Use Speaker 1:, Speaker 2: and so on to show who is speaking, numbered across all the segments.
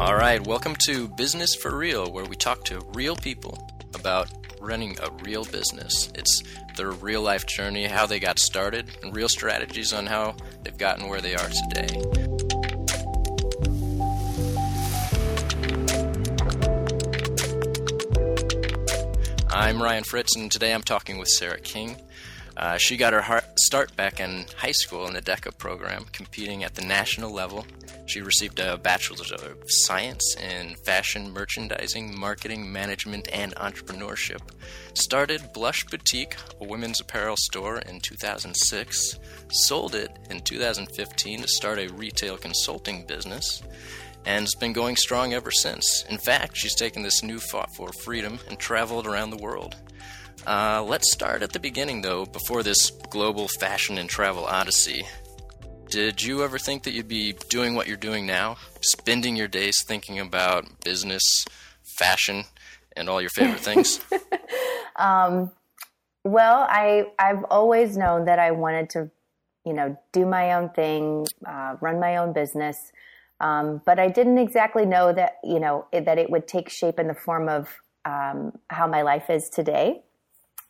Speaker 1: All right, welcome to Business for Real, where we talk to real people about running a real business. It's their real life journey, how they got started, and real strategies on how they've gotten where they are today. I'm Ryan Fritz, and today I'm talking with Sarah King. Uh, she got her start back in high school in the DECA program, competing at the national level. She received a Bachelor's of Science in Fashion Merchandising, Marketing, Management, and Entrepreneurship. Started Blush Boutique, a women's apparel store, in 2006. Sold it in 2015 to start a retail consulting business and has been going strong ever since. In fact, she's taken this new fought for freedom and traveled around the world. Uh, let's start at the beginning, though, before this global fashion and travel odyssey. Did you ever think that you'd be doing what you're doing now? Spending your days thinking about business, fashion, and all your favorite things?
Speaker 2: um, well, I, I've always known that I wanted to, you know, do my own thing, uh, run my own business. Um, but I didn't exactly know that, you know, it, that it would take shape in the form of um, how my life is today.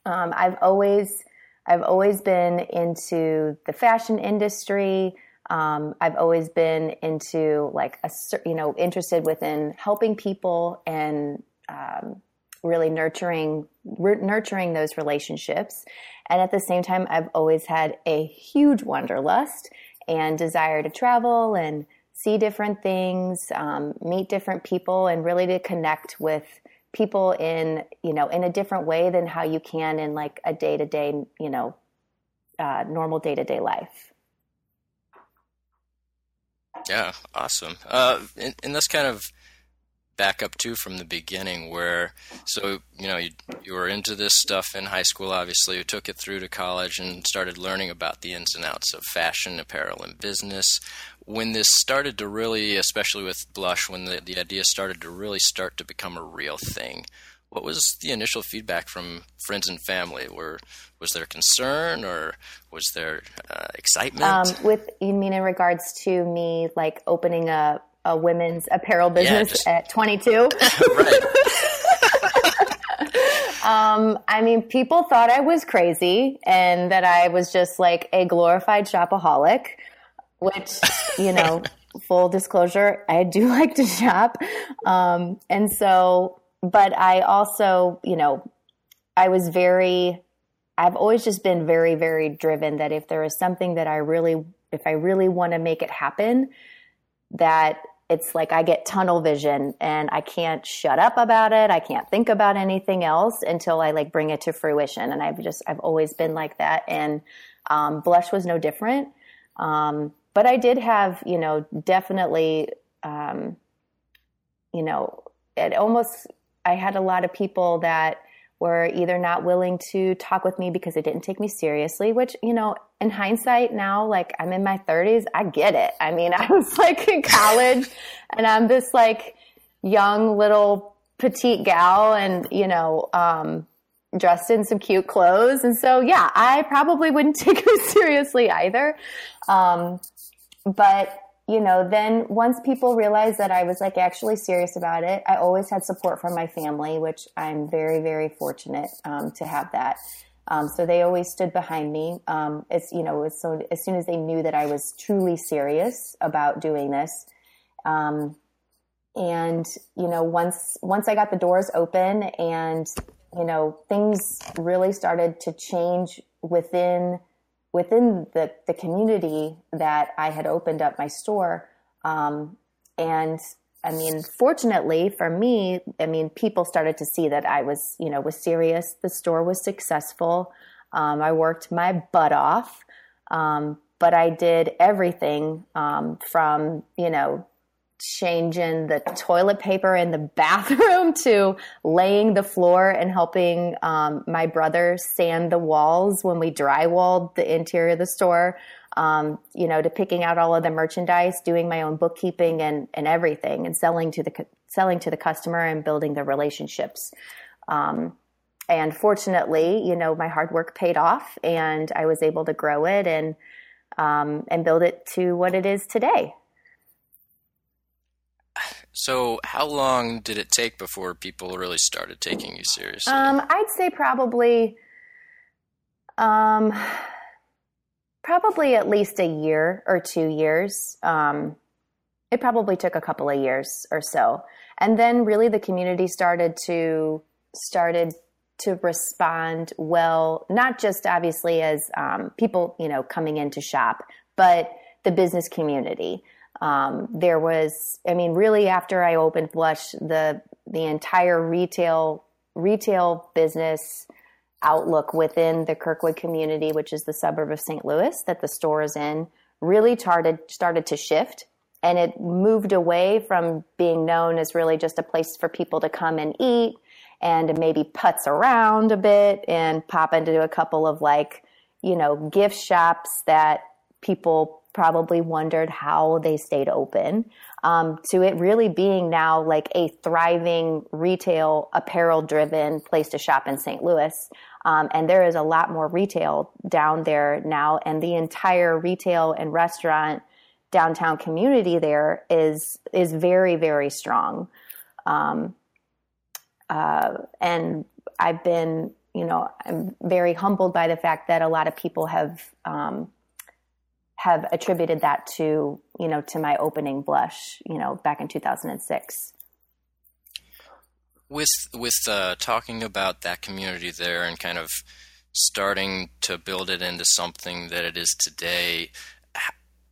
Speaker 2: Um, I've always I've always been into the fashion industry. Um, I've always been into like a you know interested within helping people and um, really nurturing nurturing those relationships. And at the same time, I've always had a huge wanderlust and desire to travel and see different things, um, meet different people, and really to connect with people in you know in a different way than how you can in like a day to day you know uh, normal day to day life.
Speaker 1: Yeah, awesome. Uh, and, and that's kind of back up too from the beginning where so you know you, you were into this stuff in high school obviously you took it through to college and started learning about the ins and outs of fashion apparel and business. When this started to really especially with blush when the, the idea started to really start to become a real thing what was the initial feedback from friends and family? Were was there concern or was there uh, excitement? Um,
Speaker 2: with you mean in regards to me like opening a a women's apparel business yeah, just... at 22. right. um, I mean, people thought I was crazy and that I was just like a glorified shopaholic, which, you know, full disclosure, I do like to shop. Um, and so, but I also, you know, I was very, I've always just been very, very driven that if there is something that I really, if I really want to make it happen, that it's like I get tunnel vision and I can't shut up about it. I can't think about anything else until I like bring it to fruition. And I've just, I've always been like that. And um, Blush was no different. Um, but I did have, you know, definitely, um, you know, it almost, I had a lot of people that were either not willing to talk with me because they didn't take me seriously, which, you know, in hindsight now, like I'm in my 30s, I get it. I mean, I was like in college and I'm this like young little petite gal and, you know, um, dressed in some cute clothes. And so, yeah, I probably wouldn't take her seriously either. Um, but you know, then once people realized that I was like actually serious about it, I always had support from my family, which I'm very, very fortunate um, to have that. Um, so they always stood behind me. Um, as you know, as, so as soon as they knew that I was truly serious about doing this, um, and you know, once once I got the doors open, and you know, things really started to change within within the, the community that I had opened up my store. Um, and I mean, fortunately for me, I mean, people started to see that I was, you know, was serious. The store was successful. Um, I worked my butt off. Um, but I did everything um, from, you know, changing the toilet paper in the bathroom to laying the floor and helping um, my brother sand the walls when we drywalled the interior of the store. Um, you know, to picking out all of the merchandise, doing my own bookkeeping and, and everything, and selling to the selling to the customer and building the relationships. Um, and fortunately, you know, my hard work paid off, and I was able to grow it and um, and build it to what it is today
Speaker 1: So, how long did it take before people really started taking you seriously?
Speaker 2: Um, I'd say probably, um, probably at least a year or two years. Um, it probably took a couple of years or so, and then really the community started to started to respond well, not just obviously as um, people you know coming in to shop, but the business community. Um, there was, I mean, really after I opened Blush, the the entire retail retail business outlook within the Kirkwood community, which is the suburb of St. Louis that the store is in, really started started to shift, and it moved away from being known as really just a place for people to come and eat and maybe putz around a bit and pop into a couple of like you know gift shops that people probably wondered how they stayed open um, to it really being now like a thriving retail apparel driven place to shop in st louis. Um, and there is a lot more retail down there now and the entire retail and restaurant downtown community there is is very very strong. Um, uh, and i've been you know i'm very humbled by the fact that a lot of people have um, have attributed that to you know to my opening blush you know back in 2006
Speaker 1: with with uh, talking about that community there and kind of starting to build it into something that it is today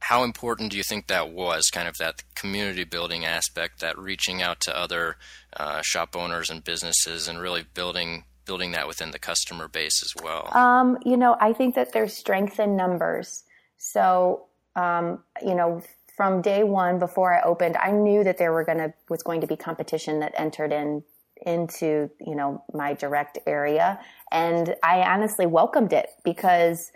Speaker 1: how important do you think that was kind of that community building aspect that reaching out to other uh, shop owners and businesses and really building building that within the customer base as well?
Speaker 2: Um, you know i think that there's strength in numbers so, um, you know, from day one before I opened, I knew that there were going to was going to be competition that entered in into you know my direct area, and I honestly welcomed it because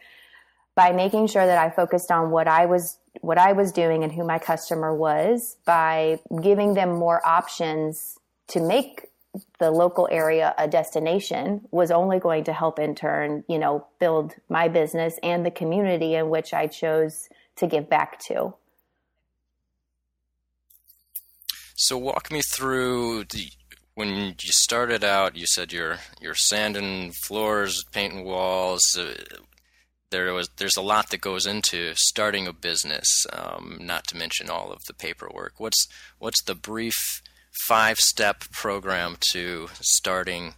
Speaker 2: by making sure that I focused on what I was what I was doing and who my customer was, by giving them more options to make the local area a destination was only going to help in turn, you know, build my business and the community in which I chose to give back to.
Speaker 1: So walk me through the when you started out. You said you're you're sanding floors, painting walls. Uh, there was there's a lot that goes into starting a business. Um, not to mention all of the paperwork. What's what's the brief five step program to starting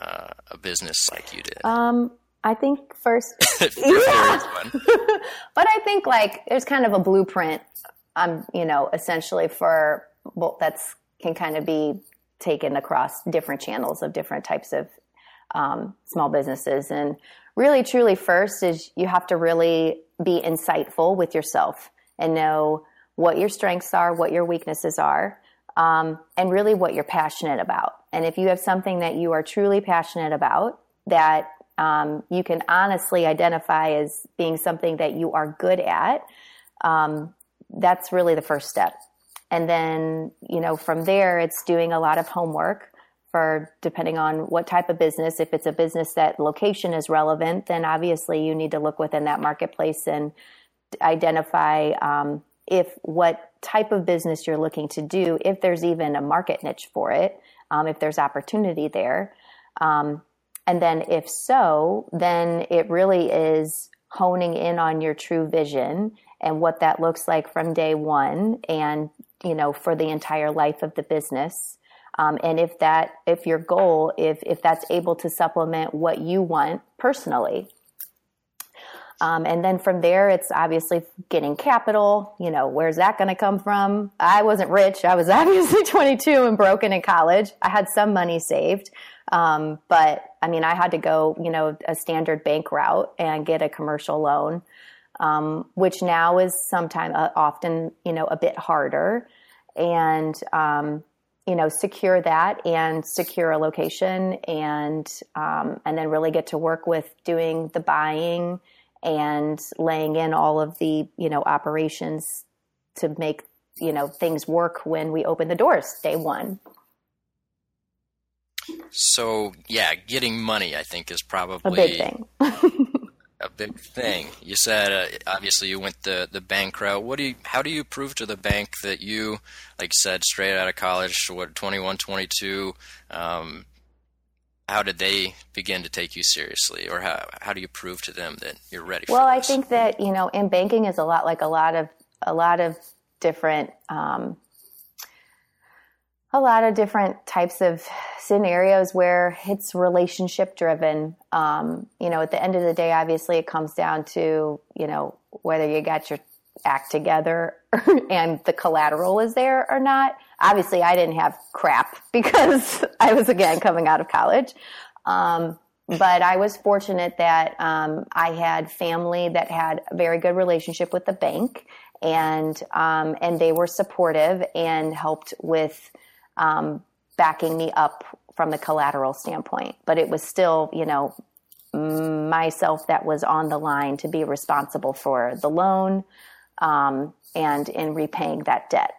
Speaker 1: uh, a business like you did?
Speaker 2: Um, I think first, yeah. but I think like there's kind of a blueprint, um, you know, essentially for well, that's can kind of be taken across different channels of different types of um, small businesses. And really, truly, first is you have to really be insightful with yourself and know what your strengths are, what your weaknesses are, um, and really what you're passionate about. And if you have something that you are truly passionate about, that um, you can honestly identify as being something that you are good at, um, that's really the first step. And then, you know, from there, it's doing a lot of homework for depending on what type of business. If it's a business that location is relevant, then obviously you need to look within that marketplace and identify um, if what type of business you're looking to do, if there's even a market niche for it, um, if there's opportunity there. Um, and then if so, then it really is honing in on your true vision and what that looks like from day one and, you know, for the entire life of the business. Um, and if that, if your goal, if, if that's able to supplement what you want personally, um, and then from there, it's obviously getting capital. You know, where's that going to come from? I wasn't rich. I was obviously 22 and broken in college. I had some money saved. Um, but I mean, I had to go, you know, a standard bank route and get a commercial loan, um, which now is sometimes uh, often, you know, a bit harder. And, um, you know, secure that and secure a location and, um, and then really get to work with doing the buying and laying in all of the you know operations to make you know things work when we open the doors day one
Speaker 1: so yeah getting money i think is probably
Speaker 2: a big thing
Speaker 1: a big thing. You said uh, obviously you went the the bank route. What do you? How do you prove to the bank that you, like said, straight out of college, what 21, 22, um, how did they begin to take you seriously, or how how do you prove to them that you're ready?
Speaker 2: Well, I think that you know, in banking is a lot like a lot of a lot of different. Um, a lot of different types of scenarios where it's relationship driven. Um, you know, at the end of the day, obviously, it comes down to you know whether you got your act together and the collateral is there or not. Obviously, I didn't have crap because I was again coming out of college. Um, but I was fortunate that um, I had family that had a very good relationship with the bank, and um, and they were supportive and helped with um, backing me up from the collateral standpoint. But it was still, you know, myself that was on the line to be responsible for the loan um, and in repaying that debt.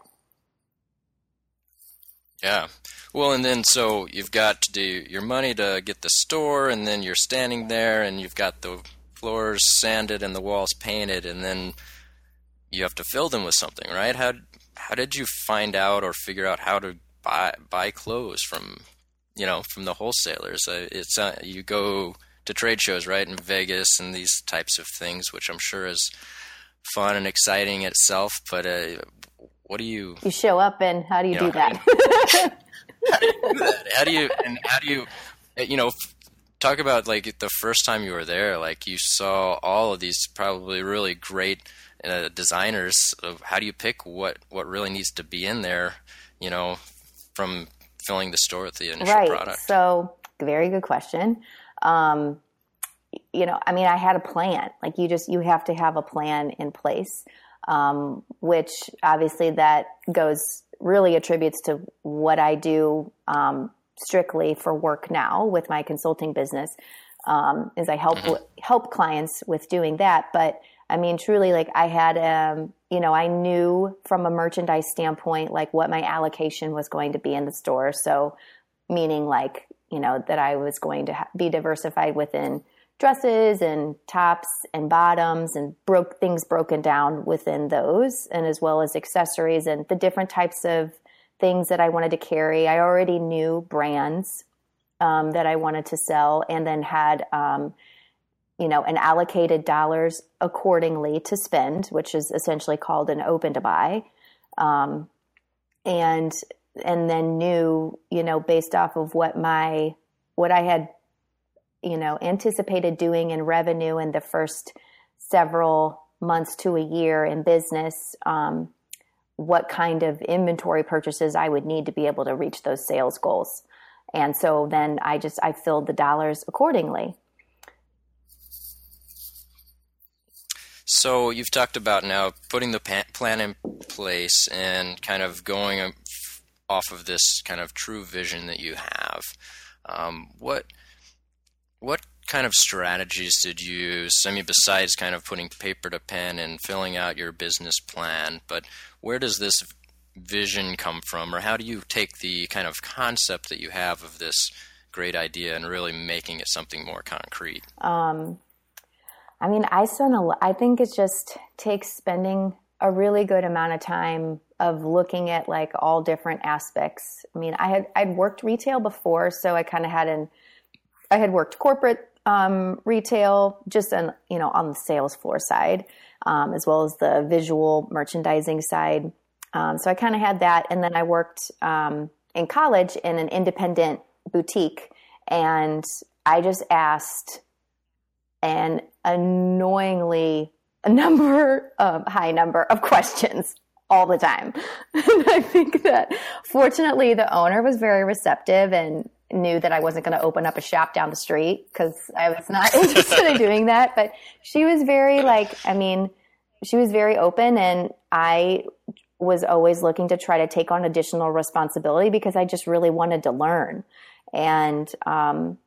Speaker 1: Yeah. Well, and then so you've got to do your money to get the store, and then you're standing there, and you've got the floors sanded and the walls painted, and then you have to fill them with something, right? How how did you find out or figure out how to buy buy clothes from you know from the wholesalers. Uh, it's uh, you go to trade shows right in Vegas and these types of things, which I'm sure is fun and exciting itself. But uh, what do you?
Speaker 2: You show up, and how do you, you do, know, that?
Speaker 1: how do you do that? How do you and how do you? Uh, you know, talk about like the first time you were there. Like you saw all of these probably really great uh, designers. Of how do you pick what what really needs to be in there? You know, from filling the store with the initial
Speaker 2: right.
Speaker 1: product?
Speaker 2: So, very good question. Um, you know, I mean, I had a plan. Like you just, you have to have a plan in place, um, which obviously that goes really attributes to what I do um, strictly for work now with my consulting business. Um, is I help mm-hmm. help clients with doing that, but I mean, truly, like I had, um, you know, I knew from a merchandise standpoint, like what my allocation was going to be in the store. So, meaning like, you know, that I was going to ha- be diversified within dresses and tops and bottoms and broke things broken down within those, and as well as accessories and the different types of things that I wanted to carry. I already knew brands um, that I wanted to sell, and then had um, you know, and allocated dollars accordingly to spend, which is essentially called an open to buy. Um, and and then knew, you know, based off of what my what I had, you know, anticipated doing in revenue in the first several months to a year in business, um, what kind of inventory purchases I would need to be able to reach those sales goals. And so then I just I filled the dollars accordingly.
Speaker 1: So you've talked about now putting the plan in place and kind of going off of this kind of true vision that you have. Um, what what kind of strategies did you use? I mean, besides kind of putting paper to pen and filling out your business plan, but where does this vision come from, or how do you take the kind of concept that you have of this great idea and really making it something more concrete?
Speaker 2: Um, I mean, I spend a I think it just takes spending a really good amount of time of looking at like all different aspects. I mean, I had I'd worked retail before, so I kind of had an I had worked corporate um, retail just on you know on the sales floor side, um, as well as the visual merchandising side. Um, so I kind of had that, and then I worked um, in college in an independent boutique, and I just asked an annoyingly a number of high number of questions all the time. and I think that fortunately the owner was very receptive and knew that I wasn't going to open up a shop down the street because I was not interested in doing that. But she was very like, I mean, she was very open and I was always looking to try to take on additional responsibility because I just really wanted to learn. And, um,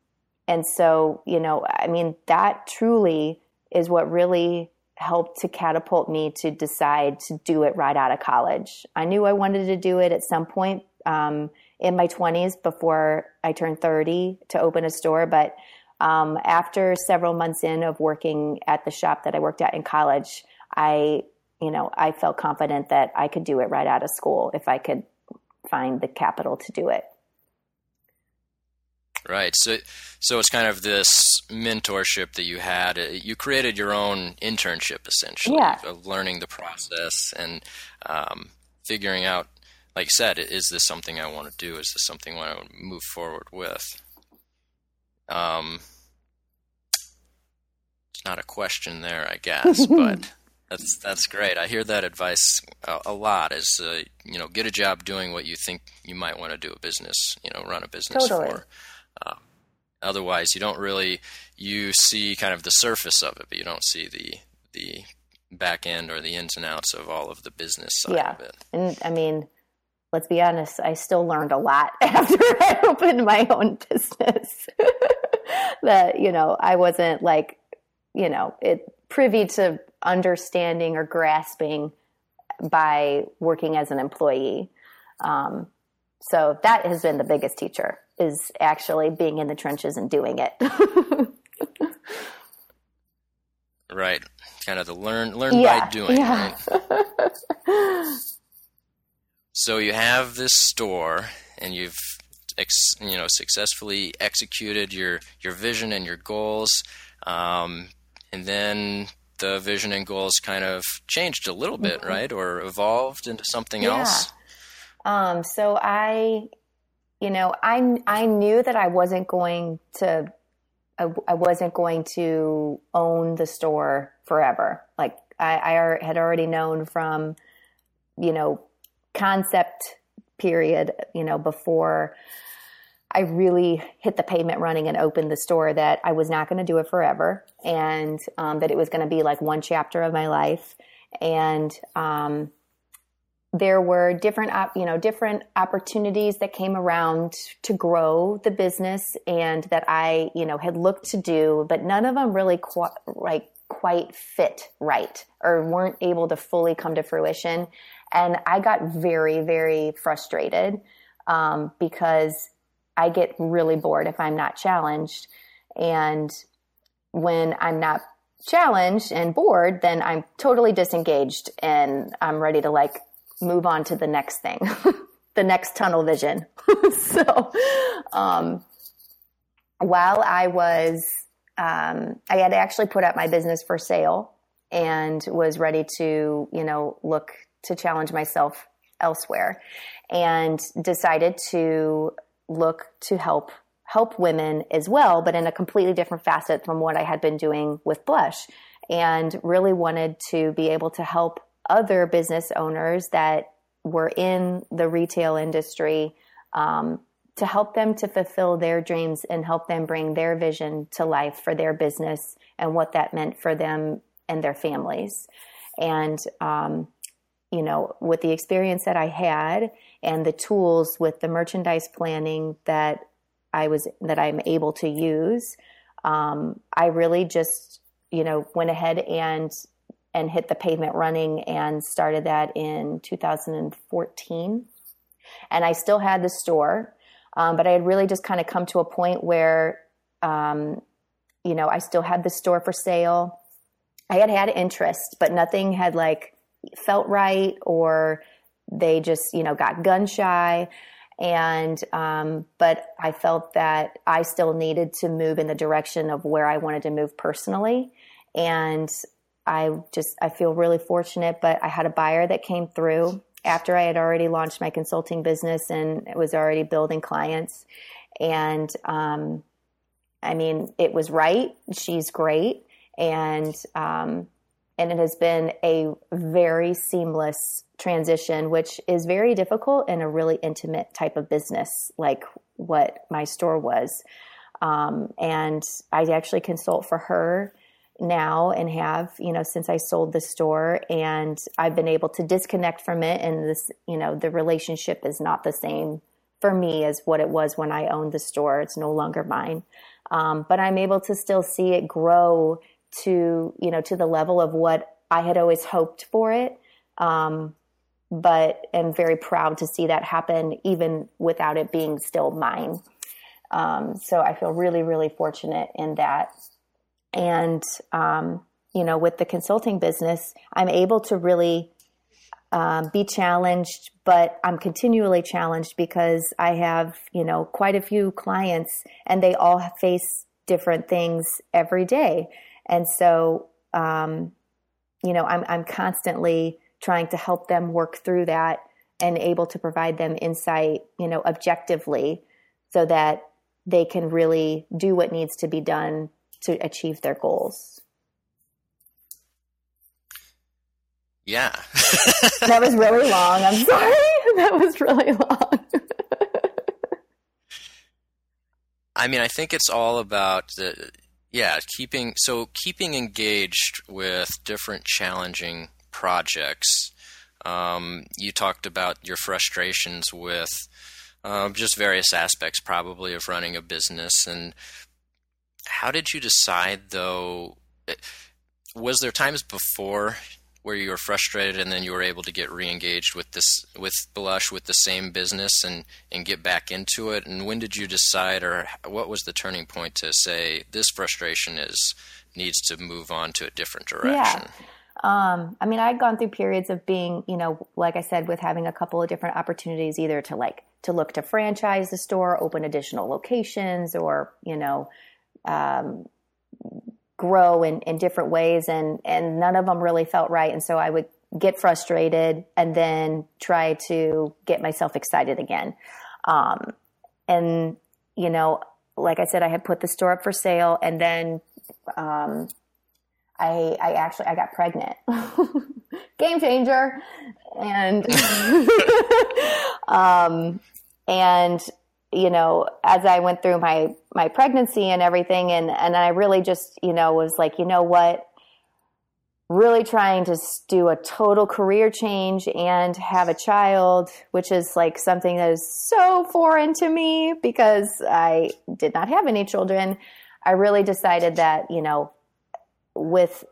Speaker 2: and so, you know, I mean, that truly is what really helped to catapult me to decide to do it right out of college. I knew I wanted to do it at some point um, in my 20s before I turned 30 to open a store, but um, after several months in of working at the shop that I worked at in college, I, you know, I felt confident that I could do it right out of school if I could find the capital to do it.
Speaker 1: Right. So, so it's kind of this mentorship that you had. Uh, you created your own internship, essentially,
Speaker 2: yeah.
Speaker 1: of learning the process and um, figuring out. Like you said, is this something I want to do? Is this something I want to move forward with? Um, it's not a question there, I guess, but that's that's great. I hear that advice a, a lot. Is uh, you know, get a job doing what you think you might want to do a business. You know, run a business
Speaker 2: totally.
Speaker 1: for. Uh, otherwise, you don't really you see kind of the surface of it, but you don't see the the back end or the ins and outs of all of the business side
Speaker 2: yeah.
Speaker 1: of it.
Speaker 2: And I mean, let's be honest, I still learned a lot after I opened my own business. that, you know, I wasn't like, you know, it privy to understanding or grasping by working as an employee. Um, so that has been the biggest teacher is actually being in the trenches and doing it.
Speaker 1: right. Kind of the learn learn
Speaker 2: yeah,
Speaker 1: by doing,
Speaker 2: yeah.
Speaker 1: right? So you have this store and you've ex, you know successfully executed your your vision and your goals um, and then the vision and goals kind of changed a little bit,
Speaker 2: Mhm.
Speaker 1: right? Or evolved into something
Speaker 2: Yeah.
Speaker 1: else.
Speaker 2: Um, so I, you know, I I knew that I wasn't going to, I, I wasn't going to own the store forever. Like I, I had already known from, you know, concept period, you know, before I really hit the pavement running and opened the store that I was not going to do it forever, and um, that it was going to be like one chapter of my life, and um, there were different op- you know different opportunities that came around to grow the business and that I you know had looked to do but none of them really like quite fit right or weren't able to fully come to fruition and I got very very frustrated um, because I get really bored if I'm not challenged and when I'm not challenged and bored then I'm totally disengaged and I'm ready to like move on to the next thing, the next tunnel vision. so, um, while I was, um, I had actually put up my business for sale and was ready to, you know, look to challenge myself elsewhere and decided to look to help help women as well, but in a completely different facet from what I had been doing with Blush and really wanted to be able to help other business owners that were in the retail industry um, to help them to fulfill their dreams and help them bring their vision to life for their business and what that meant for them and their families. And, um, you know, with the experience that I had and the tools with the merchandise planning that I was, that I'm able to use, um, I really just, you know, went ahead and and hit the pavement running and started that in 2014. And I still had the store, um, but I had really just kind of come to a point where, um, you know, I still had the store for sale. I had had interest, but nothing had like felt right or they just, you know, got gun shy. And, um, but I felt that I still needed to move in the direction of where I wanted to move personally. And I just I feel really fortunate, but I had a buyer that came through after I had already launched my consulting business and was already building clients. And um, I mean, it was right. She's great, and um, and it has been a very seamless transition, which is very difficult in a really intimate type of business like what my store was. Um, and I actually consult for her now and have you know since i sold the store and i've been able to disconnect from it and this you know the relationship is not the same for me as what it was when i owned the store it's no longer mine um, but i'm able to still see it grow to you know to the level of what i had always hoped for it um, but am very proud to see that happen even without it being still mine Um, so I feel really, really fortunate in that. And, um, you know, with the consulting business, I'm able to really um, be challenged, but I'm continually challenged because I have, you know, quite a few clients and they all face different things every day. And so, um, you know, I'm, I'm constantly trying to help them work through that and able to provide them insight, you know, objectively so that they can really do what needs to be done to achieve their goals.
Speaker 1: Yeah.
Speaker 2: that was really long. I'm sorry. That was really long.
Speaker 1: I mean, I think it's all about the yeah, keeping so keeping engaged with different challenging projects. Um, you talked about your frustrations with uh, just various aspects, probably of running a business. And how did you decide, though? Eh, was there times before where you were frustrated and then you were able to get re-engaged with this with blush with the same business and and get back into it and when did you decide or what was the turning point to say this frustration is needs to move on to a different direction
Speaker 2: yeah. Um, I mean, I'd gone through periods of being, you know, like I said, with having a couple of different opportunities, either to like to look to franchise the store, open additional locations, or you know, um, grow in, in different ways and and none of them really felt right. And so i would get frustrated and then try to get myself excited again. Um, and you know like i said i had put the store up for sale and then um, i i actually i got pregnant. Game changer. And um, and you know, as I went through my my pregnancy and everything, and and I really just you know was like, you know what, really trying to do a total career change and have a child, which is like something that is so foreign to me because I did not have any children. I really decided that you know, with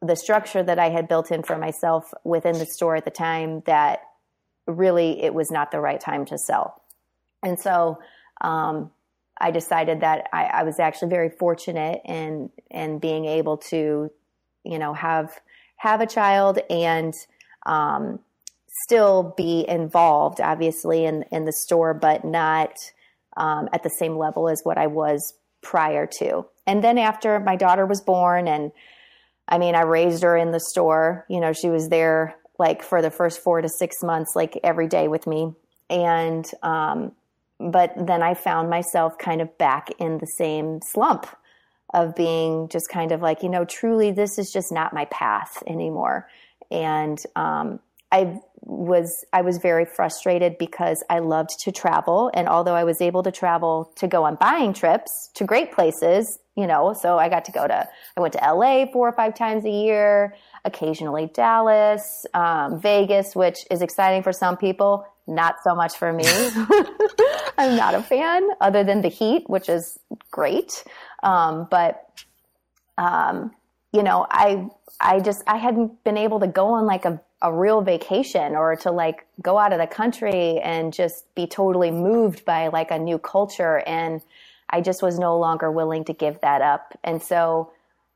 Speaker 2: the structure that I had built in for myself within the store at the time, that really it was not the right time to sell and so um, I decided that I, I, was actually very fortunate in in being able to, you know, have have a child and um, still be involved, obviously, in in the store, but not um, at the same level as what I was prior to. And then after my daughter was born, and I mean, I raised her in the store. You know, she was there like for the first four to six months, like every day with me, and um, but then I found myself kind of back in the same slump of being just kind of like, you know, truly, this is just not my path anymore. And um, I was I was very frustrated because I loved to travel, and although I was able to travel to go on buying trips to great places, you know, so I got to go to I went to LA four or five times a year, occasionally Dallas, um, Vegas, which is exciting for some people not so much for me. I'm not a fan, other than the heat, which is great. Um, but um, you know, I I just I hadn't been able to go on like a a real vacation or to like go out of the country and just be totally moved by like a new culture and I just was no longer willing to give that up. And so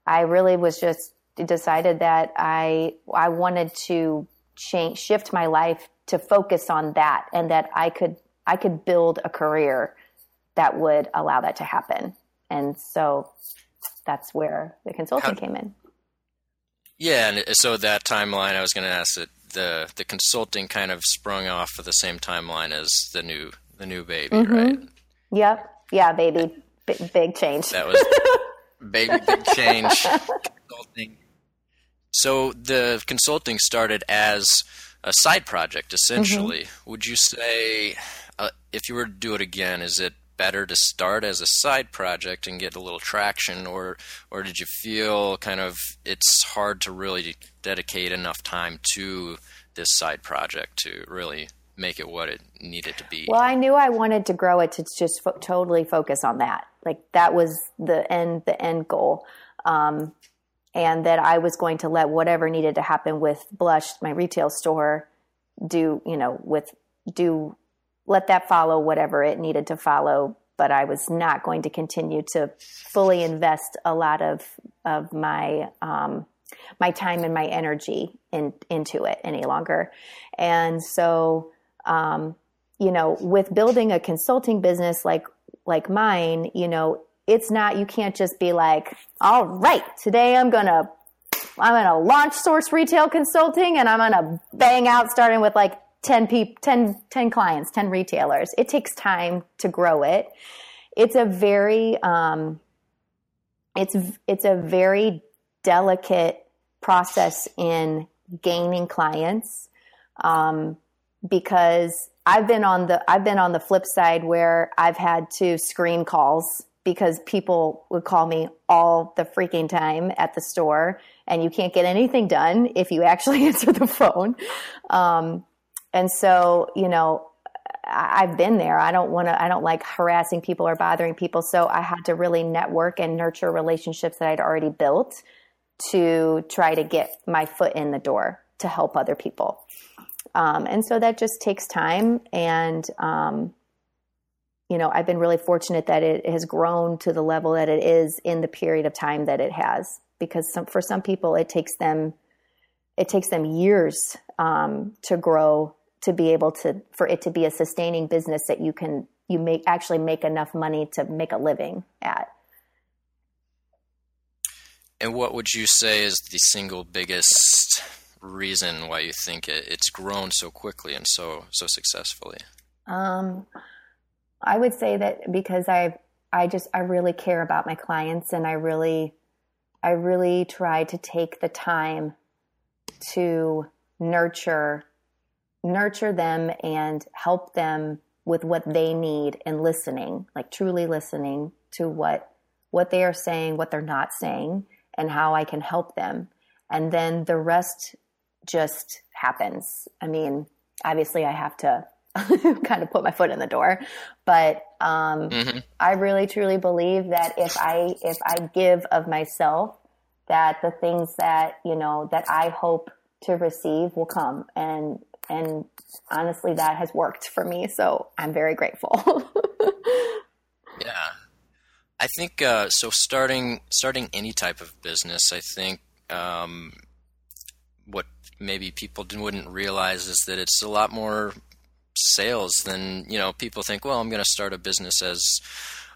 Speaker 2: I really was just decided that I I wanted to change shift my life to focus on that and that I could I could build a career that would allow that to happen. And so that's where the consulting How, came in.
Speaker 1: Yeah, and so that timeline I was going to ask that the the consulting kind of sprung off of the same timeline as the new the new baby, mm-hmm. right?
Speaker 2: Yep. Yeah, baby. Big, big change.
Speaker 1: That was baby big change. consulting. So the consulting started as a side project essentially. Mm-hmm. Would you say uh, if you were to do it again, is it better to start as a side project and get a little traction, or or did you feel kind of it's hard to really dedicate enough time to this side project to really make it what it needed to be?
Speaker 2: Well, I knew I wanted to grow it to just fo- totally focus on that. Like that was the end the end goal. Um, and that I was going to let whatever needed to happen with Blush, my retail store, do, you know, with, do, let that follow whatever it needed to follow but I was not going to continue to fully invest a lot of of my um, my time and my energy in, into it any longer. And so, um, you know, with building a consulting business like like mine, you know, it's not you can't just be like, all right, today I'm gonna I'm gonna launch Source Retail Consulting and I'm gonna bang out starting with like 10 people 10, 10 clients 10 retailers. It takes time to grow it. It's a very um, it's it's a very delicate process in gaining clients um, because I've been on the I've been on the flip side where I've had to screen calls because people would call me all the freaking time at the store and you can't get anything done if you actually answer the phone um, and so, you know, I've been there. I don't want to, I don't like harassing people or bothering people. So I had to really network and nurture relationships that I'd already built to try to get my foot in the door to help other people. Um, and so that just takes time. And, um, you know, I've been really fortunate that it has grown to the level that it is in the period of time that it has. Because some, for some people, it takes them, it takes them years um, to grow to be able to for it to be a sustaining business that you can you make actually make enough money to make a living at.
Speaker 1: And what would you say is the single biggest reason why you think it, it's grown so quickly and so so successfully?
Speaker 2: Um, I would say that because I I just I really care about my clients and I really I really try to take the time to nurture nurture them and help them with what they need and listening, like truly listening to what what they are saying, what they're not saying, and how I can help them. And then the rest just happens. I mean, obviously I have to kind of put my foot in the door, but um, mm-hmm. I really truly believe that if I if I give of myself, that the things that you know that I hope to receive will come, and and honestly that has worked for me. So i'm very grateful.
Speaker 1: Yeah. I think uh, so starting starting any type of business i think um, what maybe people wouldn't realize is that it's a lot more sales then you know people think well i'm going to start a business as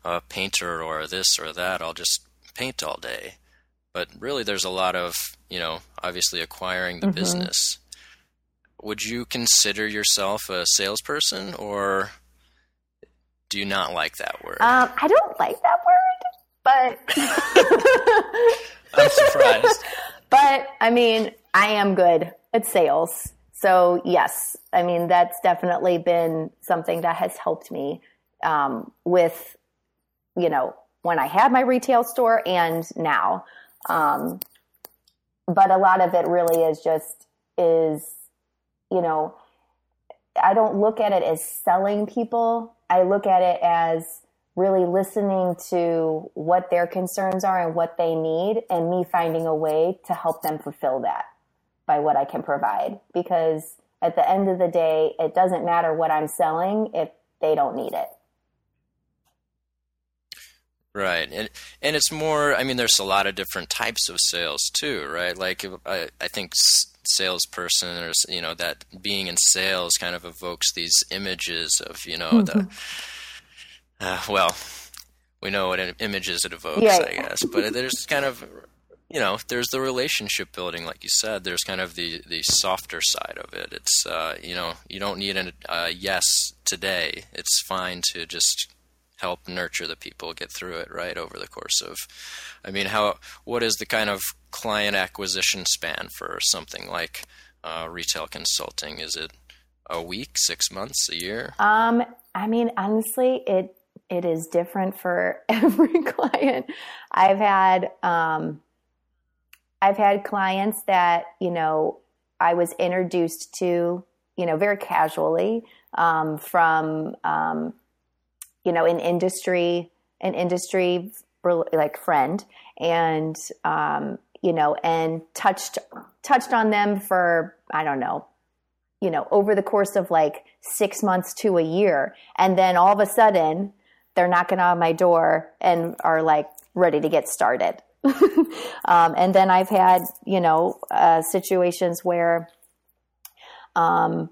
Speaker 1: a painter or this or that i'll just paint all day but really there's a lot of you know obviously acquiring the mm-hmm. business would you consider yourself a salesperson or do you not like that word?
Speaker 2: Um, I don't like that word, but
Speaker 1: I'm surprised.
Speaker 2: but I mean, I am good at sales. So, yes, I mean, that's definitely been something that has helped me um, with, you know, when I had my retail store and now. Um, but a lot of it really is just is you know, I don't look at it as selling people. I look at it as really listening to what their concerns are and what they need, and me finding a way to help them fulfill that by what I can provide. Because at the end of the day, it doesn't matter what I'm selling if they don't need it.
Speaker 1: Right, and and it's more. I mean, there's a lot of different types of sales too, right? Like I, I think salesperson or you know that being in sales kind of evokes these images of you know mm-hmm. the uh, well we know what images it evokes yeah. i guess but there's kind of you know there's the relationship building like you said there's kind of the the softer side of it it's uh, you know you don't need a uh, yes today it's fine to just help nurture the people get through it right over the course of i mean how what is the kind of client acquisition span for something like uh, retail consulting? Is it a week, six months, a year?
Speaker 2: Um, I mean, honestly, it it is different for every client. I've had um, I've had clients that you know I was introduced to, you know, very casually um, from um, you know an industry an industry like friend and um, you know, and touched touched on them for I don't know, you know, over the course of like six months to a year, and then all of a sudden, they're knocking on my door and are like ready to get started. um, and then I've had, you know, uh, situations where, um,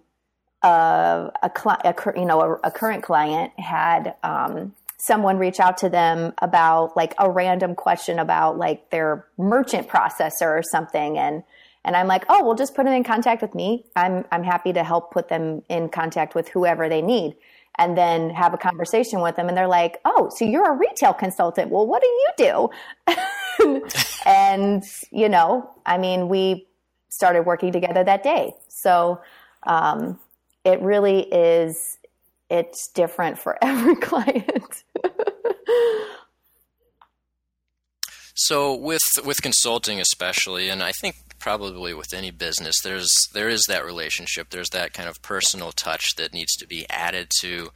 Speaker 2: uh, a, a, you know, a, a, current client had, um, someone reach out to them about like a random question about like their merchant processor or something. And, and I'm like, oh, well, just put them in contact with me. I'm, I'm happy to help put them in contact with whoever they need and then have a conversation with them. And they're like, oh, so you're a retail consultant. Well, what do you do? and, you know, I mean, we started working together that day. So um, it really is, it's different for every client.
Speaker 1: so with with consulting especially and I think probably with any business there's there is that relationship there's that kind of personal touch that needs to be added to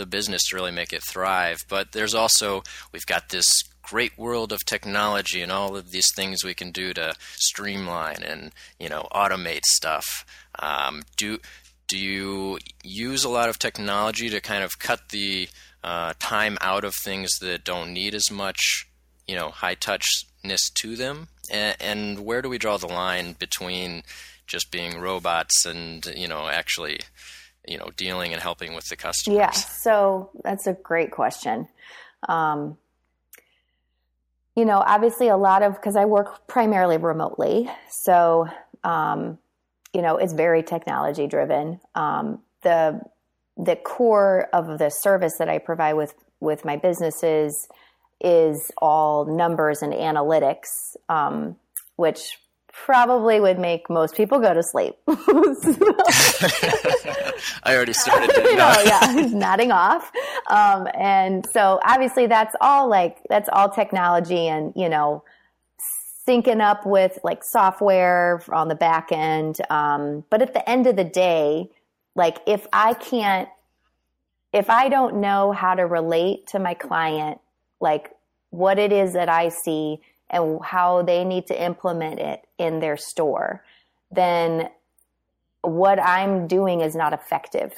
Speaker 1: the business to really make it thrive. But there's also we've got this great world of technology and all of these things we can do to streamline and you know automate stuff. Um, do do you use a lot of technology to kind of cut the uh, time out of things that don't need as much you know high touchness to them? And, and where do we draw the line between just being robots and you know actually you know dealing and helping with the customers?
Speaker 2: Yeah so that's a great question. Um, you know obviously a lot of because i work primarily remotely so um, you know it's very technology driven. Um, the the core of the service that i provide with with my businesses is all numbers and analytics, um, which probably would make most people go to sleep.
Speaker 1: I already started.
Speaker 2: know, yeah, nodding off. Um, and so obviously that's all like that's all technology and you know syncing up with like software on the back end. Um, but at the end of the day, like if I can't, if I don't know how to relate to my client like what it is that I see and how they need to implement it in their store, then what I'm doing is not effective.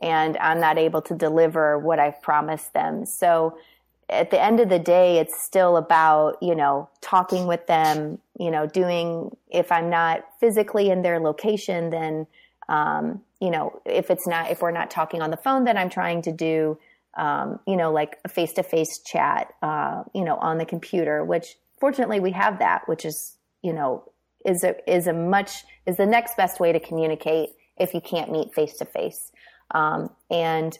Speaker 2: And I'm not able to deliver what I've promised them. So at the end of the day, it's still about, you know, talking with them, you know, doing, if I'm not physically in their location, then, um, you know, if it's not, if we're not talking on the phone, then I'm trying to do um, you know, like a face to face chat, uh, you know, on the computer, which fortunately we have that, which is, you know, is a, is a much, is the next best way to communicate if you can't meet face to face. And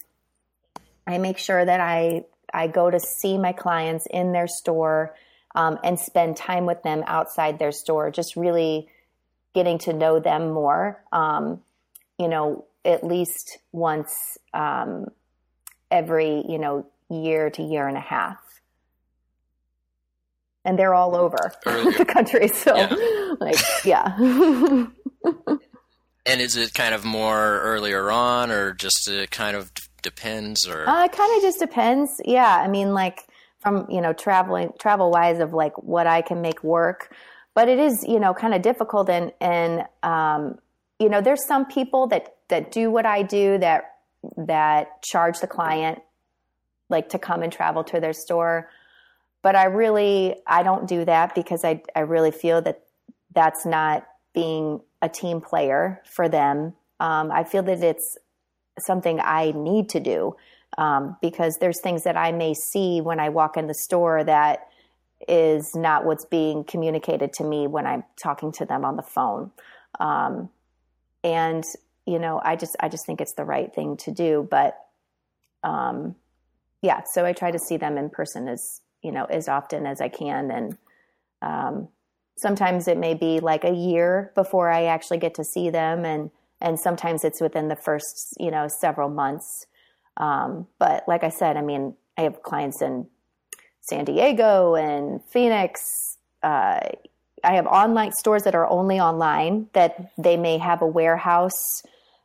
Speaker 2: I make sure that I, I go to see my clients in their store um, and spend time with them outside their store, just really getting to know them more. Um, you know, at least once um, every, you know, year to year and a half. And they're all over the country. So, yeah. like, yeah.
Speaker 1: and is it kind of more earlier on or just it kind of depends or?
Speaker 2: Uh, it kind of just depends. Yeah. I mean, like, from, you know, traveling, travel wise of like what I can make work. But it is, you know, kind of difficult. And, and, um, you know, there's some people that, that do what I do that that charge the client like to come and travel to their store. But i really i don't do that because i, I really feel that that's not being a team player for them. Um, i feel that it's something i need to do um, because there's things that i may see when i walk in the store that is not what's being communicated to me when i'm talking to them on the phone. Um, and you know, I just I just think it's the right thing to do. But um, yeah, so I try to see them in person as you know as often as I can, and um, sometimes it may be like a year before I actually get to see them, and and sometimes it's within the first you know several months. Um, but like I said, I mean, I have clients in San Diego and Phoenix. Uh, I have online stores that are only online that they may have a warehouse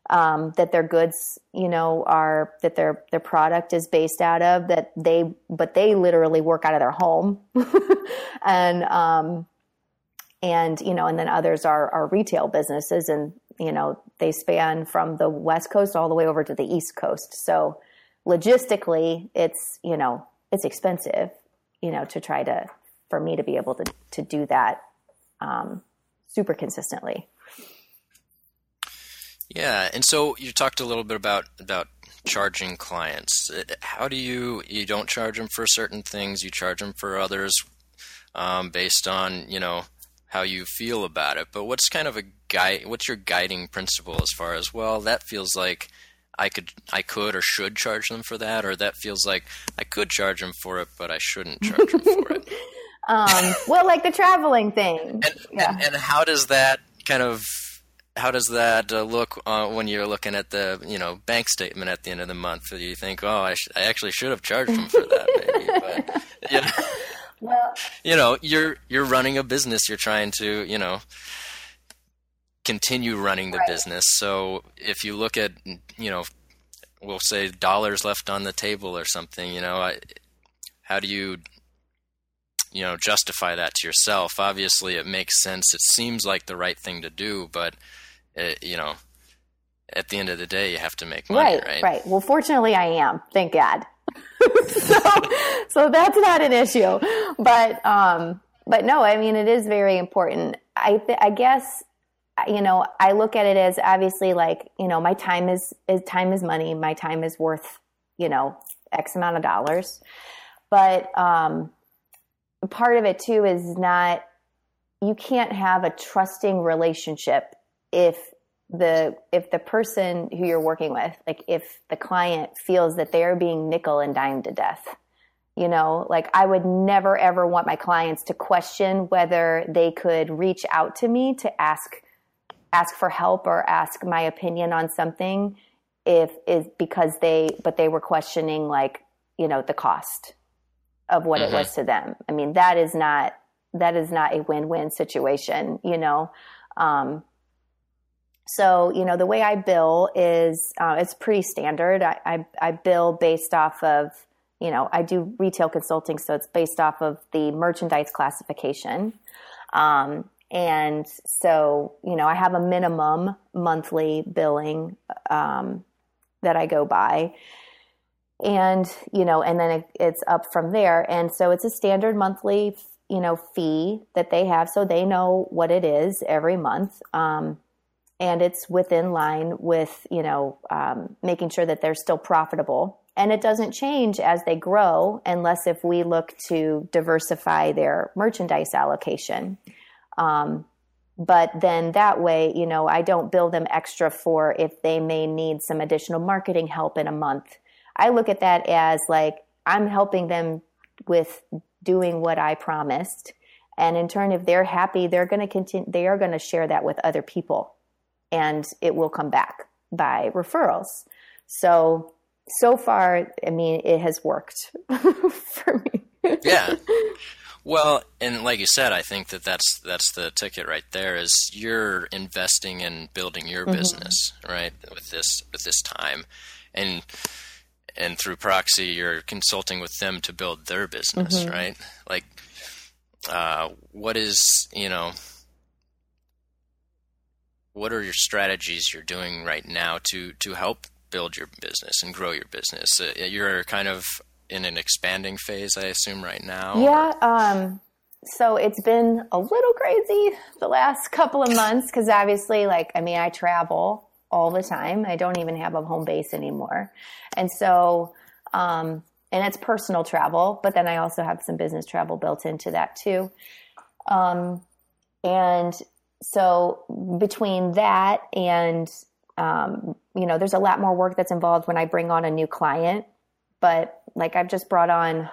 Speaker 2: um, that their goods, you know, are that their their product is based out of. That they, but they literally work out of their home, and um, and you know, and then others are are retail businesses, and you know, they span from the west coast all the way over to the east coast. So, logistically, it's you know it's expensive, you know, to try to for me to be able to to do that um, super consistently.
Speaker 1: Yeah, and so you talked a little bit about about charging clients. How do you you don't charge them for certain things? You charge them for others um, based on you know how you feel about it. But what's kind of a guide? What's your guiding principle as far as well? That feels like I could I could or should charge them for that, or that feels like I could charge them for it, but I shouldn't charge them for it.
Speaker 2: um, well, like the traveling thing.
Speaker 1: And, yeah. and, and how does that kind of how does that uh, look uh, when you're looking at the you know bank statement at the end of the month? Do you think, oh, I, sh- I actually should have charged them for that? Maybe, but, you know, well, you know, you're you're running a business. You're trying to you know continue running the right. business. So if you look at you know, we'll say dollars left on the table or something, you know, I, how do you you know justify that to yourself obviously it makes sense it seems like the right thing to do but it, you know at the end of the day you have to make money
Speaker 2: right
Speaker 1: right?
Speaker 2: right. Well fortunately i am. Thank god. So so that's not an issue. But um but no i mean it is very important. I th- i guess you know i look at it as obviously like you know my time is, is time is money. My time is worth you know x amount of dollars. But um part of it too is not you can't have a trusting relationship if the if the person who you're working with like if the client feels that they're being nickel and dime to death you know like i would never ever want my clients to question whether they could reach out to me to ask ask for help or ask my opinion on something if is because they but they were questioning like you know the cost of what mm-hmm. it was to them. I mean, that is not that is not a win-win situation, you know. Um, so, you know, the way I bill is uh, it's pretty standard. I, I, I bill based off of, you know, I do retail consulting, so it's based off of the merchandise classification. Um, and so, you know, I have a minimum monthly billing um, that I go by and you know and then it, it's up from there and so it's a standard monthly you know fee that they have so they know what it is every month um, and it's within line with you know um, making sure that they're still profitable. And it doesn't change as they grow unless if we look to diversify their merchandise allocation. Um, but then that way you know i don't bill them extra for if they may need some additional marketing help in a month. I look at that as like I'm helping them with doing what I promised. And in turn, if they're happy, they're going to continue, they are going to share that with other people and it will come back by referrals. So, so far, I mean, it has worked for me.
Speaker 1: yeah. Well, and like you said, I think that that's that's the ticket right there. Is you're investing in building your mm-hmm. business, right? With this with this time, and and through proxy you're consulting with them to build their business mm-hmm. right like uh, what is you know what are your strategies you're doing right now to to help build your business and grow your business uh, you're kind of in an expanding phase i assume right now
Speaker 2: yeah um so it's been a little crazy the last couple of months because obviously like i mean i travel all the time. I don't even have a home base anymore. And so, um, and it's personal travel, but then I also have some business travel built into that too. Um, and so between that and, um, you know, there's a lot more work that's involved when I bring on a new client, but like I've just brought on,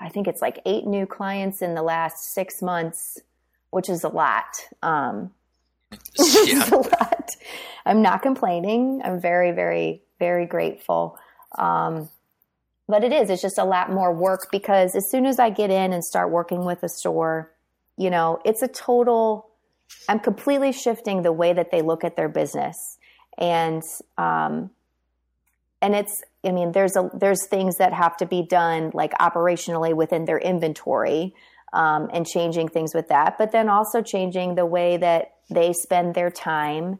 Speaker 2: I think it's like eight new clients in the last six months, which is a lot. Um, yeah. a lot. I'm not complaining. I'm very, very, very grateful. Um, but it is, it's just a lot more work because as soon as I get in and start working with a store, you know, it's a total, I'm completely shifting the way that they look at their business. And, um, and it's, I mean, there's a, there's things that have to be done like operationally within their inventory, um, and changing things with that, but then also changing the way that they spend their time,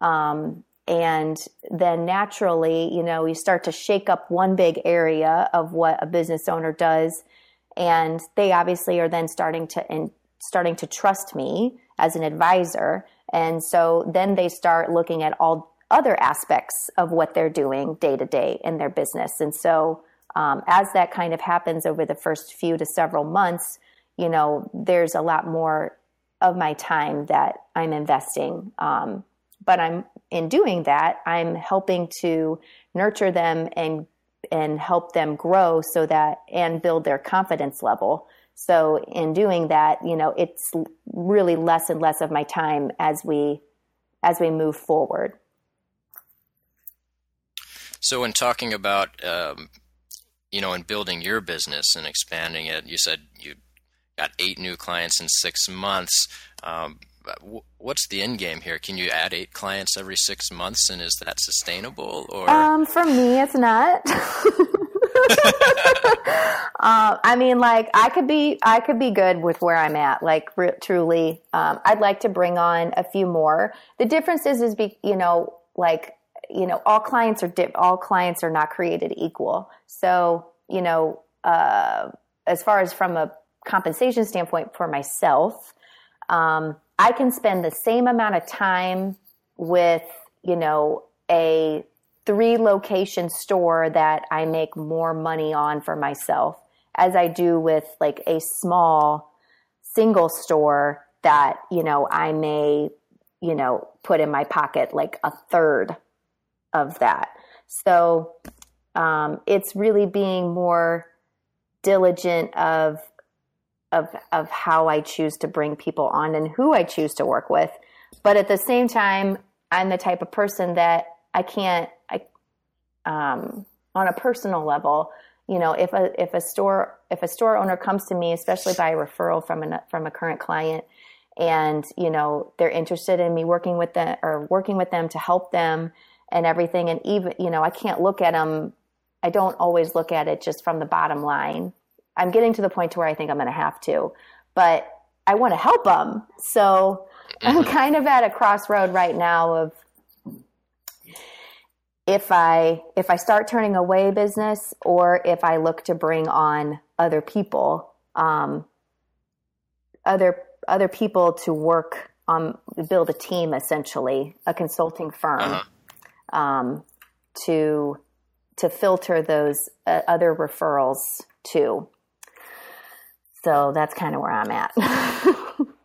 Speaker 2: um, and then naturally, you know, you start to shake up one big area of what a business owner does. And they obviously are then starting to, and starting to trust me as an advisor. And so then they start looking at all other aspects of what they're doing day to day in their business. And so um, as that kind of happens over the first few to several months, you know, there's a lot more of my time that I'm investing. Um, but I'm in doing that, I'm helping to nurture them and and help them grow so that and build their confidence level. So in doing that, you know, it's really less and less of my time as we as we move forward.
Speaker 1: So in talking about um, you know, in building your business and expanding it, you said you got eight new clients in six months. Um, what's the end game here? Can you add eight clients every six months, and is that sustainable? Or
Speaker 2: um, for me, it's not. uh, I mean, like I could be, I could be good with where I'm at. Like truly, um, I'd like to bring on a few more. The difference is, is be, you know, like you know, all clients are all clients are not created equal. So you know, uh, as far as from a compensation standpoint for myself, um, I can spend the same amount of time with, you know, a three location store that I make more money on for myself as I do with like a small single store that, you know, I may, you know, put in my pocket like a third of that. So um, it's really being more diligent of of of how I choose to bring people on and who I choose to work with. But at the same time, I'm the type of person that I can't um, on a personal level, you know, if a if a store if a store owner comes to me, especially by a referral from a from a current client, and you know they're interested in me working with them or working with them to help them and everything, and even you know I can't look at them. I don't always look at it just from the bottom line. I'm getting to the point to where I think I'm going to have to, but I want to help them. So I'm mm-hmm. kind of at a crossroad right now of if I if I start turning away business or if I look to bring on other people, um, other other people to work on build a team essentially, a consulting firm, uh-huh. um, to to filter those uh, other referrals too. So that's kind of where I'm at.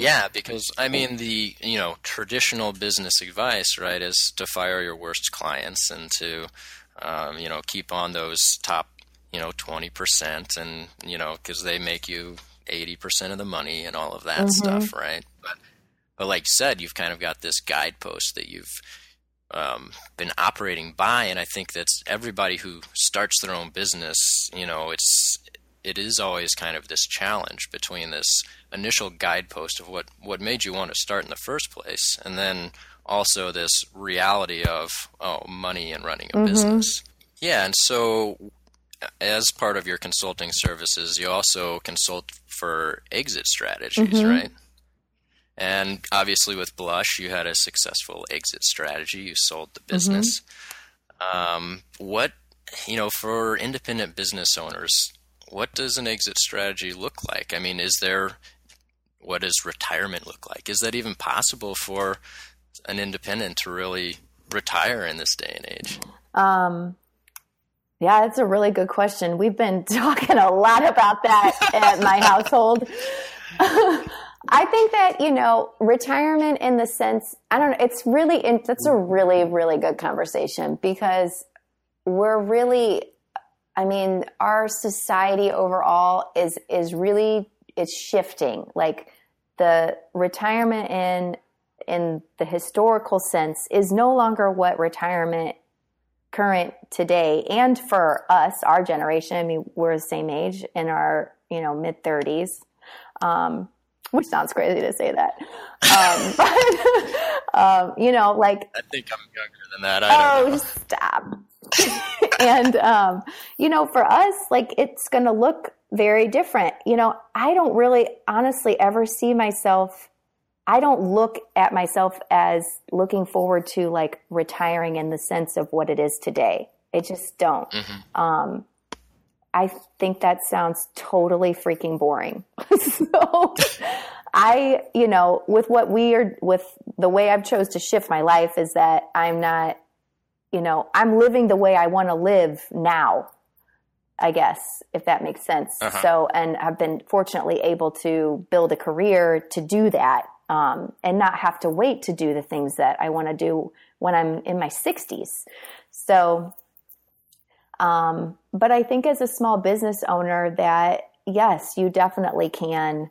Speaker 1: yeah, because I mean the you know traditional business advice, right, is to fire your worst clients and to um, you know keep on those top you know twenty percent, and you know because they make you eighty percent of the money and all of that mm-hmm. stuff, right? But but like you said, you've kind of got this guidepost that you've um, been operating by, and I think that's everybody who starts their own business. You know, it's it is always kind of this challenge between this initial guidepost of what, what made you want to start in the first place and then also this reality of oh money and running a mm-hmm. business yeah and so as part of your consulting services you also consult for exit strategies mm-hmm. right and obviously with blush you had a successful exit strategy you sold the business mm-hmm. um, what you know for independent business owners what does an exit strategy look like? I mean, is there what does retirement look like? Is that even possible for an independent to really retire in this day and age? Um,
Speaker 2: yeah, that's a really good question. We've been talking a lot about that at my household. I think that, you know, retirement in the sense, I don't know, it's really, that's a really, really good conversation because we're really I mean, our society overall is is really it's shifting. Like the retirement in in the historical sense is no longer what retirement current today and for us our generation i mean we're the same age in our you know mid 30s um, which sounds crazy to say that. Um, but um, you know like
Speaker 1: i think i'm younger than that. I
Speaker 2: oh stop and um, you know, for us, like it's going to look very different. You know, I don't really honestly ever see myself. I don't look at myself as looking forward to like retiring in the sense of what it is today. I just don't. Mm-hmm. Um, I think that sounds totally freaking boring. so I, you know, with what we are, with the way I've chose to shift my life is that I'm not, you know, I'm living the way I want to live now. I guess, if that makes sense. Uh-huh. So, and I've been fortunately able to build a career to do that um, and not have to wait to do the things that I want to do when I'm in my 60s. So, um, but I think as a small business owner, that yes, you definitely can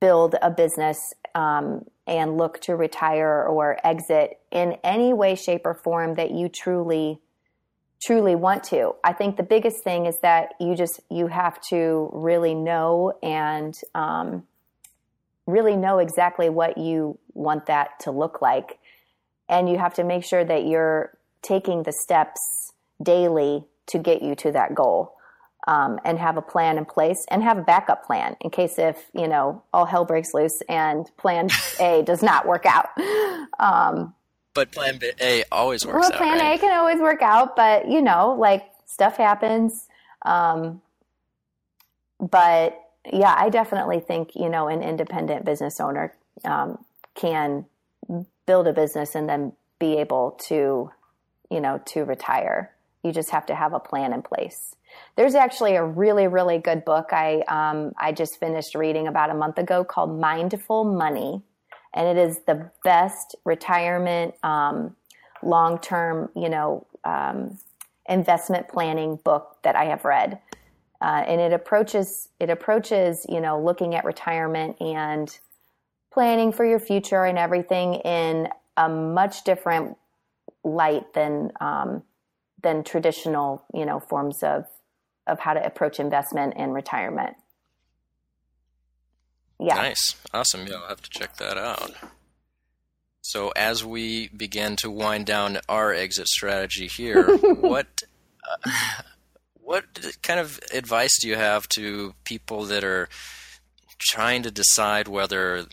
Speaker 2: build a business um, and look to retire or exit in any way, shape, or form that you truly truly want to. I think the biggest thing is that you just you have to really know and um, really know exactly what you want that to look like, and you have to make sure that you're taking the steps daily to get you to that goal um, and have a plan in place and have a backup plan in case if you know all hell breaks loose and plan a does not work out um,
Speaker 1: but plan a always works
Speaker 2: well,
Speaker 1: out
Speaker 2: plan
Speaker 1: right?
Speaker 2: a can always work out but you know like stuff happens um, but yeah i definitely think you know an independent business owner um, can build a business and then be able to you know to retire you just have to have a plan in place. There's actually a really, really good book I um, I just finished reading about a month ago called Mindful Money, and it is the best retirement um, long term, you know, um, investment planning book that I have read. Uh, and it approaches it approaches you know looking at retirement and planning for your future and everything in a much different light than um, than traditional, you know, forms of of how to approach investment and retirement.
Speaker 1: Yeah. Nice. Awesome. Yeah, I'll have to check that out. So as we begin to wind down our exit strategy here, what uh, what kind of advice do you have to people that are trying to decide whether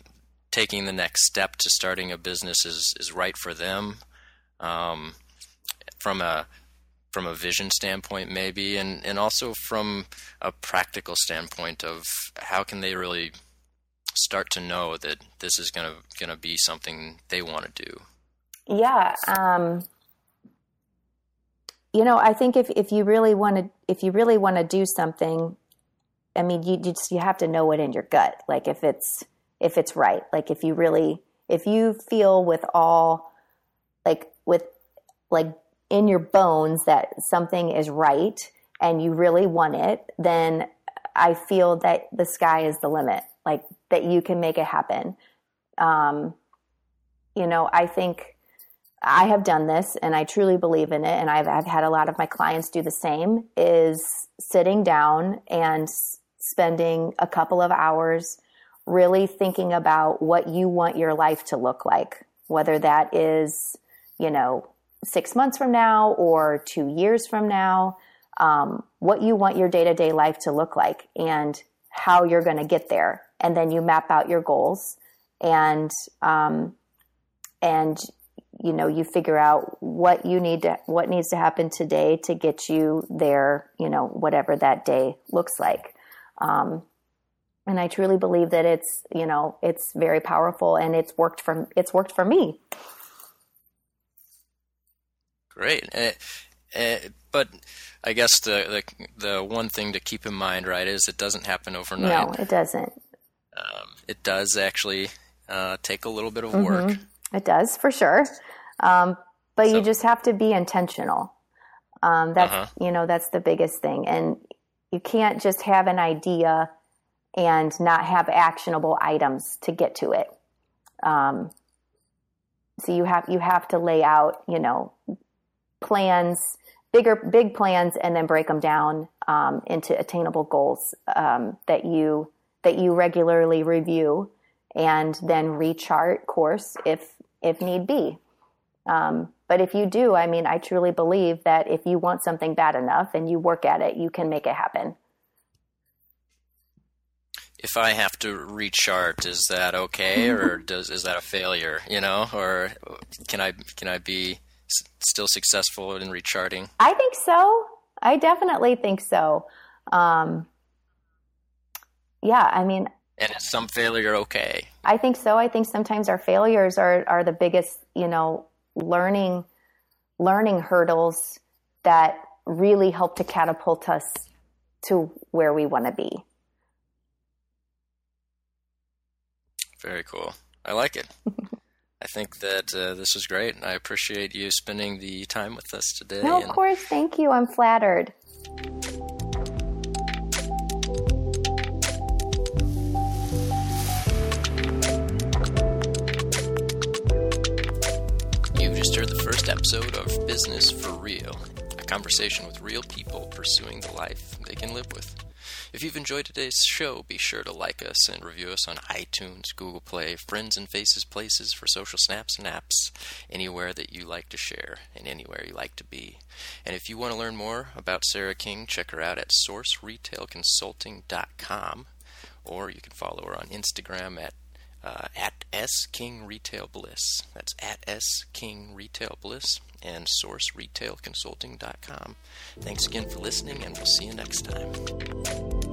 Speaker 1: taking the next step to starting a business is, is right for them um, from a from a vision standpoint maybe and, and also from a practical standpoint of how can they really start to know that this is going to be something they want to do?
Speaker 2: Yeah um, you know i think if, if you really want to if you really want to do something i mean you, you just you have to know it in your gut like if it's if it's right like if you really if you feel with all like with like in your bones that something is right and you really want it, then I feel that the sky is the limit, like that you can make it happen. Um, you know, I think I have done this and I truly believe in it. And I've, I've had a lot of my clients do the same is sitting down and spending a couple of hours really thinking about what you want your life to look like, whether that is, you know, six months from now or two years from now, um, what you want your day to day life to look like and how you're going to get there. And then you map out your goals and, um, and, you know, you figure out what you need to, what needs to happen today to get you there, you know, whatever that day looks like. Um, and I truly believe that it's, you know, it's very powerful and it's worked for, it's worked for me.
Speaker 1: Great. Uh, uh, but I guess the, the, the one thing to keep in mind, right, is it doesn't happen overnight.
Speaker 2: No, it doesn't.
Speaker 1: Um, it does actually uh, take a little bit of work. Mm-hmm.
Speaker 2: It does for sure, um, but so, you just have to be intentional. Um, that's uh-huh. you know that's the biggest thing, and you can't just have an idea and not have actionable items to get to it. Um, so you have you have to lay out you know plans, bigger, big plans, and then break them down um, into attainable goals um, that you that you regularly review and then rechart course if if need be. Um, but if you do, I mean, I truly believe that if you want something bad enough and you work at it, you can make it happen.
Speaker 1: if I have to rechart, is that okay, or does is that a failure? You know, or can I can I be s- still successful in recharting?
Speaker 2: I think so. I definitely think so. Um, yeah, I mean,
Speaker 1: And is some failure okay?
Speaker 2: I think so. I think sometimes our failures are are the biggest, you know, learning learning hurdles that really help to catapult us to where we want to be.
Speaker 1: Very cool. I like it. I think that uh, this was great. I appreciate you spending the time with us today.
Speaker 2: No, of
Speaker 1: and-
Speaker 2: course. Thank you. I'm flattered.
Speaker 1: You've just heard the first episode of Business for Real, conversation with real people pursuing the life they can live with. If you've enjoyed today's show, be sure to like us and review us on iTunes, Google Play, Friends and Faces places for social snaps and apps, anywhere that you like to share and anywhere you like to be. And if you want to learn more about Sarah King, check her out at sourceretailconsulting.com or you can follow her on Instagram at uh, at S King Retail Bliss. That's at S King Retail Bliss and sourceretailconsulting.com. Thanks again for listening, and we'll see you next time.